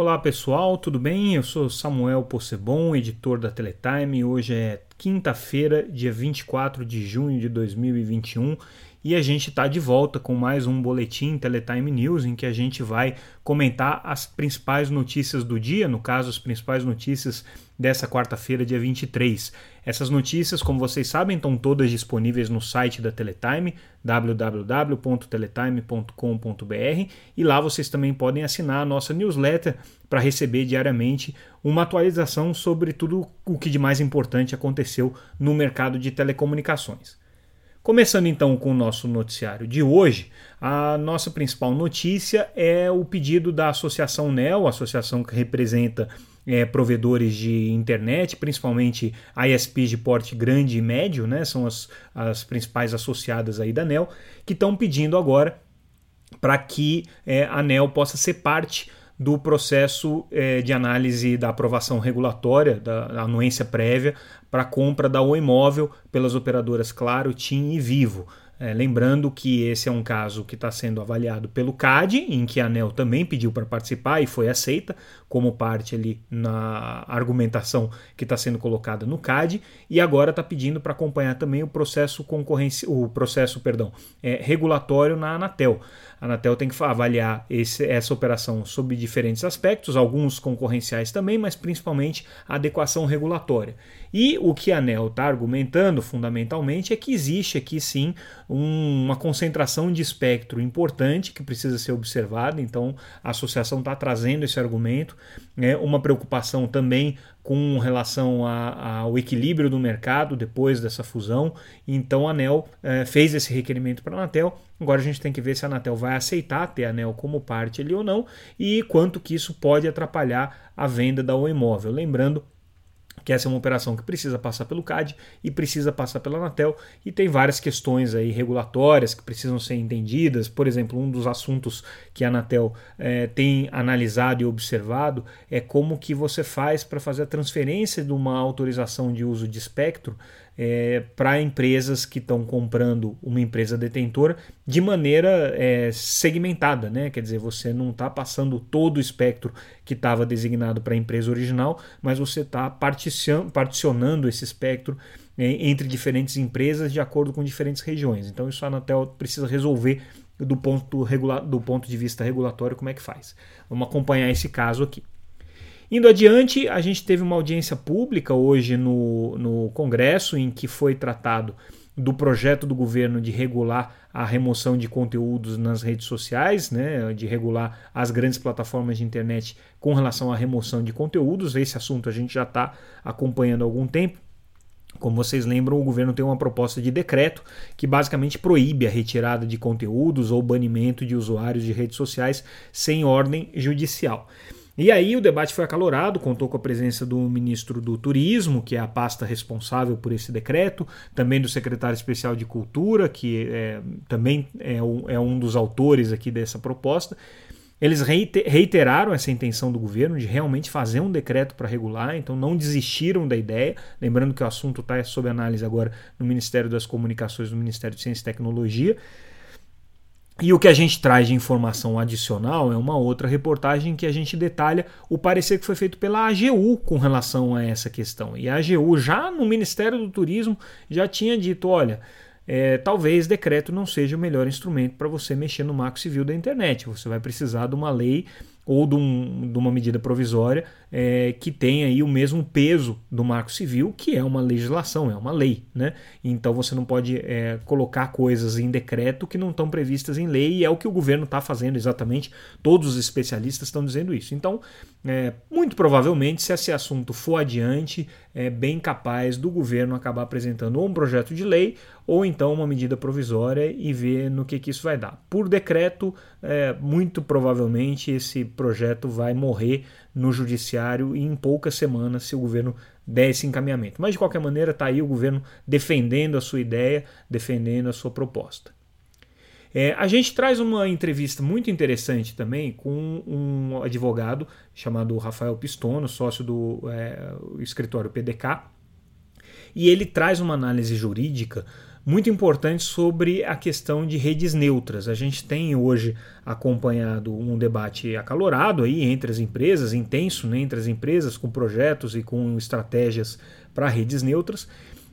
Olá pessoal, tudo bem? Eu sou Samuel Possebon, editor da Teletime. Hoje é quinta-feira, dia 24 de junho de 2021 e a gente está de volta com mais um boletim Teletime News em que a gente vai comentar as principais notícias do dia, no caso, as principais notícias dessa quarta-feira, dia 23. Essas notícias, como vocês sabem, estão todas disponíveis no site da Teletime, www.teletime.com.br, e lá vocês também podem assinar a nossa newsletter para receber diariamente uma atualização sobre tudo o que de mais importante aconteceu no mercado de telecomunicações. Começando então com o nosso noticiário de hoje, a nossa principal notícia é o pedido da Associação NEL, associação que representa é, provedores de internet, principalmente ISPs de porte grande e médio, né, são as, as principais associadas aí da NEL, que estão pedindo agora para que é, a NEL possa ser parte do processo é, de análise da aprovação regulatória, da, da anuência prévia para compra da O Imóvel pelas operadoras Claro, TIM e Vivo. É, lembrando que esse é um caso que está sendo avaliado pelo CAD, em que a ANEL também pediu para participar e foi aceita como parte ali na argumentação que está sendo colocada no CAD, e agora está pedindo para acompanhar também o processo concorrência, o processo, perdão, é, regulatório na Anatel. A Anatel tem que avaliar esse, essa operação sob diferentes aspectos, alguns concorrenciais também, mas principalmente a adequação regulatória. E o que a ANEL está argumentando fundamentalmente é que existe aqui sim um, uma concentração de espectro importante que precisa ser observada, então a associação está trazendo esse argumento, né, uma preocupação também com relação ao equilíbrio do mercado depois dessa fusão. Então a ANEL eh, fez esse requerimento para a Anatel. Agora a gente tem que ver se a Anatel vai aceitar ter a ANEL como parte ali ou não e quanto que isso pode atrapalhar a venda da O Imóvel. Lembrando que essa é uma operação que precisa passar pelo CAD e precisa passar pela Anatel e tem várias questões aí regulatórias que precisam ser entendidas. Por exemplo, um dos assuntos que a Anatel é, tem analisado e observado é como que você faz para fazer a transferência de uma autorização de uso de espectro é, para empresas que estão comprando uma empresa detentora de maneira é, segmentada, né? Quer dizer, você não está passando todo o espectro que estava designado para a empresa original, mas você está particionando esse espectro é, entre diferentes empresas de acordo com diferentes regiões. Então isso a Anatel precisa resolver do ponto, do ponto de vista regulatório como é que faz. Vamos acompanhar esse caso aqui. Indo adiante, a gente teve uma audiência pública hoje no, no Congresso em que foi tratado do projeto do governo de regular a remoção de conteúdos nas redes sociais, né, de regular as grandes plataformas de internet com relação à remoção de conteúdos. Esse assunto a gente já está acompanhando há algum tempo. Como vocês lembram, o governo tem uma proposta de decreto que basicamente proíbe a retirada de conteúdos ou banimento de usuários de redes sociais sem ordem judicial. E aí o debate foi acalorado, contou com a presença do ministro do Turismo, que é a pasta responsável por esse decreto, também do secretário especial de Cultura, que é, também é um, é um dos autores aqui dessa proposta. Eles reiteraram essa intenção do governo de realmente fazer um decreto para regular, então não desistiram da ideia. Lembrando que o assunto está sob análise agora no Ministério das Comunicações, no Ministério de Ciência e Tecnologia. E o que a gente traz de informação adicional é uma outra reportagem que a gente detalha o parecer que foi feito pela AGU com relação a essa questão. E a AGU, já no Ministério do Turismo, já tinha dito: olha, é, talvez decreto não seja o melhor instrumento para você mexer no marco civil da internet. Você vai precisar de uma lei ou de, um, de uma medida provisória é, que tenha aí o mesmo peso do Marco Civil, que é uma legislação, é uma lei. Né? Então você não pode é, colocar coisas em decreto que não estão previstas em lei, e é o que o governo está fazendo exatamente. Todos os especialistas estão dizendo isso. Então, é, muito provavelmente, se esse assunto for adiante, é bem capaz do governo acabar apresentando ou um projeto de lei ou então uma medida provisória e ver no que, que isso vai dar. Por decreto, é, muito provavelmente esse projeto vai morrer no judiciário em poucas semanas se o governo der esse encaminhamento. Mas de qualquer maneira está aí o governo defendendo a sua ideia, defendendo a sua proposta. É, a gente traz uma entrevista muito interessante também com um advogado chamado Rafael Pistono, sócio do é, escritório PDK, e ele traz uma análise jurídica muito importante sobre a questão de redes neutras. A gente tem hoje acompanhado um debate acalorado aí entre as empresas, intenso né, entre as empresas, com projetos e com estratégias para redes neutras.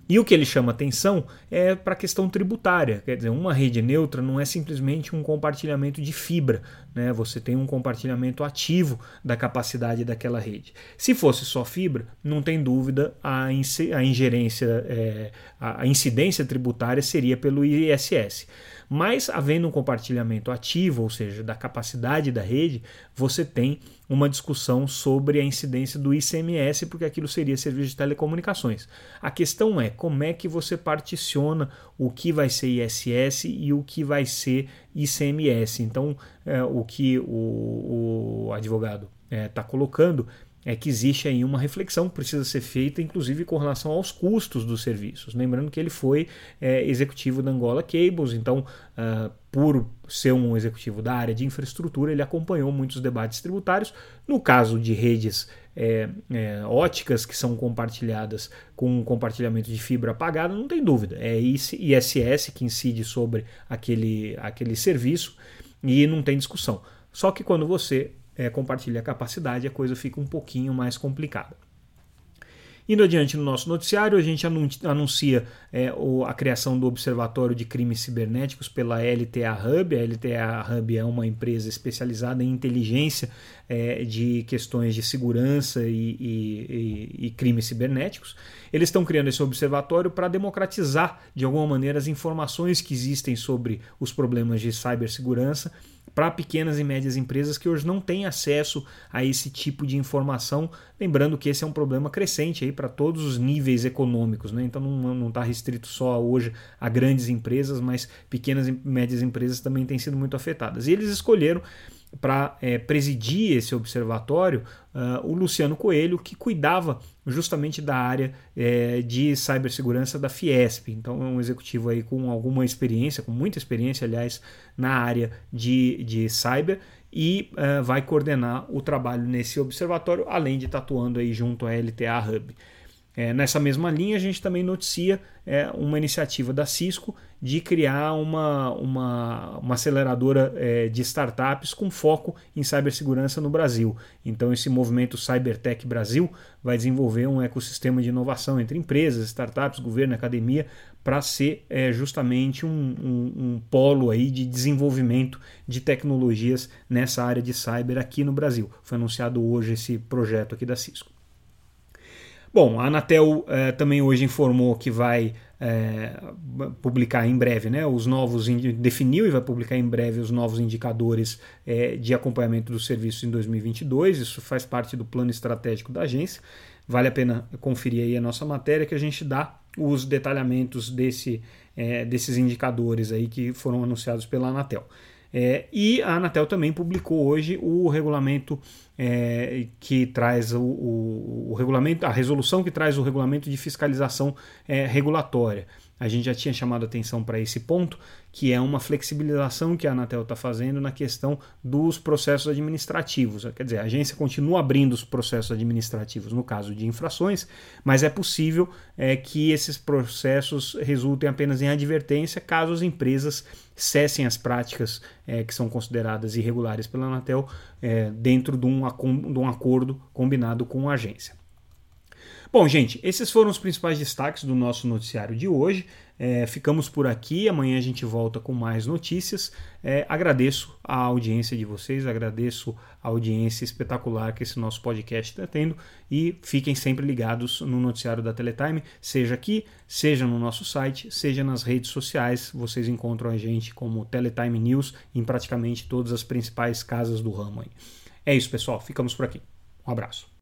E o que ele chama atenção é para a questão tributária. Quer dizer, uma rede neutra não é simplesmente um compartilhamento de fibra. Né? Você tem um compartilhamento ativo da capacidade daquela rede. Se fosse só fibra, não tem dúvida, a, ingerência, é, a incidência tributária seria pelo ISS. Mas, havendo um compartilhamento ativo, ou seja, da capacidade da rede, você tem uma discussão sobre a incidência do ICMS, porque aquilo seria serviço de telecomunicações. A questão é como é que você particiona o que vai ser ISS e o que vai ser ICMS. Então, é, o que o, o advogado está é, tá colocando é que existe aí uma reflexão que precisa ser feita, inclusive com relação aos custos dos serviços. Lembrando que ele foi é, executivo da Angola Cables, então, uh, por ser um executivo da área de infraestrutura, ele acompanhou muitos debates tributários. No caso de redes é, é, óticas que são compartilhadas com compartilhamento de fibra apagada, não tem dúvida, é ISS que incide sobre aquele, aquele serviço e não tem discussão. Só que quando você é, compartilha a capacidade, a coisa fica um pouquinho mais complicada. Indo adiante no nosso noticiário, a gente anuncia é, a criação do Observatório de Crimes Cibernéticos pela LTA Hub. A LTA Hub é uma empresa especializada em inteligência é, de questões de segurança e, e, e, e crimes cibernéticos. Eles estão criando esse observatório para democratizar, de alguma maneira, as informações que existem sobre os problemas de cibersegurança para pequenas e médias empresas que hoje não têm acesso a esse tipo de informação. Lembrando que esse é um problema crescente aí para todos os níveis econômicos, né? então não está restrito só hoje a grandes empresas, mas pequenas e médias empresas também têm sido muito afetadas. E eles escolheram para é, presidir esse observatório uh, o Luciano Coelho, que cuidava justamente da área é, de cibersegurança da Fiesp. Então é um executivo aí com alguma experiência, com muita experiência, aliás, na área de, de cyber e uh, vai coordenar o trabalho nesse observatório, além de estar atuando aí junto à LTA Hub. É, nessa mesma linha, a gente também noticia é, uma iniciativa da Cisco de criar uma, uma, uma aceleradora é, de startups com foco em cibersegurança no Brasil. Então, esse movimento Cybertech Brasil vai desenvolver um ecossistema de inovação entre empresas, startups, governo, academia, para ser é, justamente um, um, um, polo aí de desenvolvimento de tecnologias nessa área de cyber aqui no Brasil. Foi anunciado hoje esse projeto aqui da Cisco. Bom, a Anatel eh, também hoje informou que vai eh, publicar em breve, né, os novos definiu e vai publicar em breve os novos indicadores eh, de acompanhamento do serviço em 2022. Isso faz parte do plano estratégico da agência. Vale a pena conferir aí a nossa matéria que a gente dá os detalhamentos desse, desses indicadores aí que foram anunciados pela Anatel. É, e a Anatel também publicou hoje o regulamento é, que traz o, o, o, regulamento, a resolução que traz o regulamento de fiscalização é, regulatória. A gente já tinha chamado atenção para esse ponto, que é uma flexibilização que a Anatel está fazendo na questão dos processos administrativos. Quer dizer, a agência continua abrindo os processos administrativos no caso de infrações, mas é possível é, que esses processos resultem apenas em advertência caso as empresas cessem as práticas é, que são consideradas irregulares pela Anatel é, dentro de um, de um acordo combinado com a agência. Bom, gente, esses foram os principais destaques do nosso noticiário de hoje. É, ficamos por aqui. Amanhã a gente volta com mais notícias. É, agradeço a audiência de vocês, agradeço a audiência espetacular que esse nosso podcast está tendo e fiquem sempre ligados no noticiário da Teletime, seja aqui, seja no nosso site, seja nas redes sociais. Vocês encontram a gente como Teletime News em praticamente todas as principais casas do ramo. Aí. É isso, pessoal. Ficamos por aqui. Um abraço.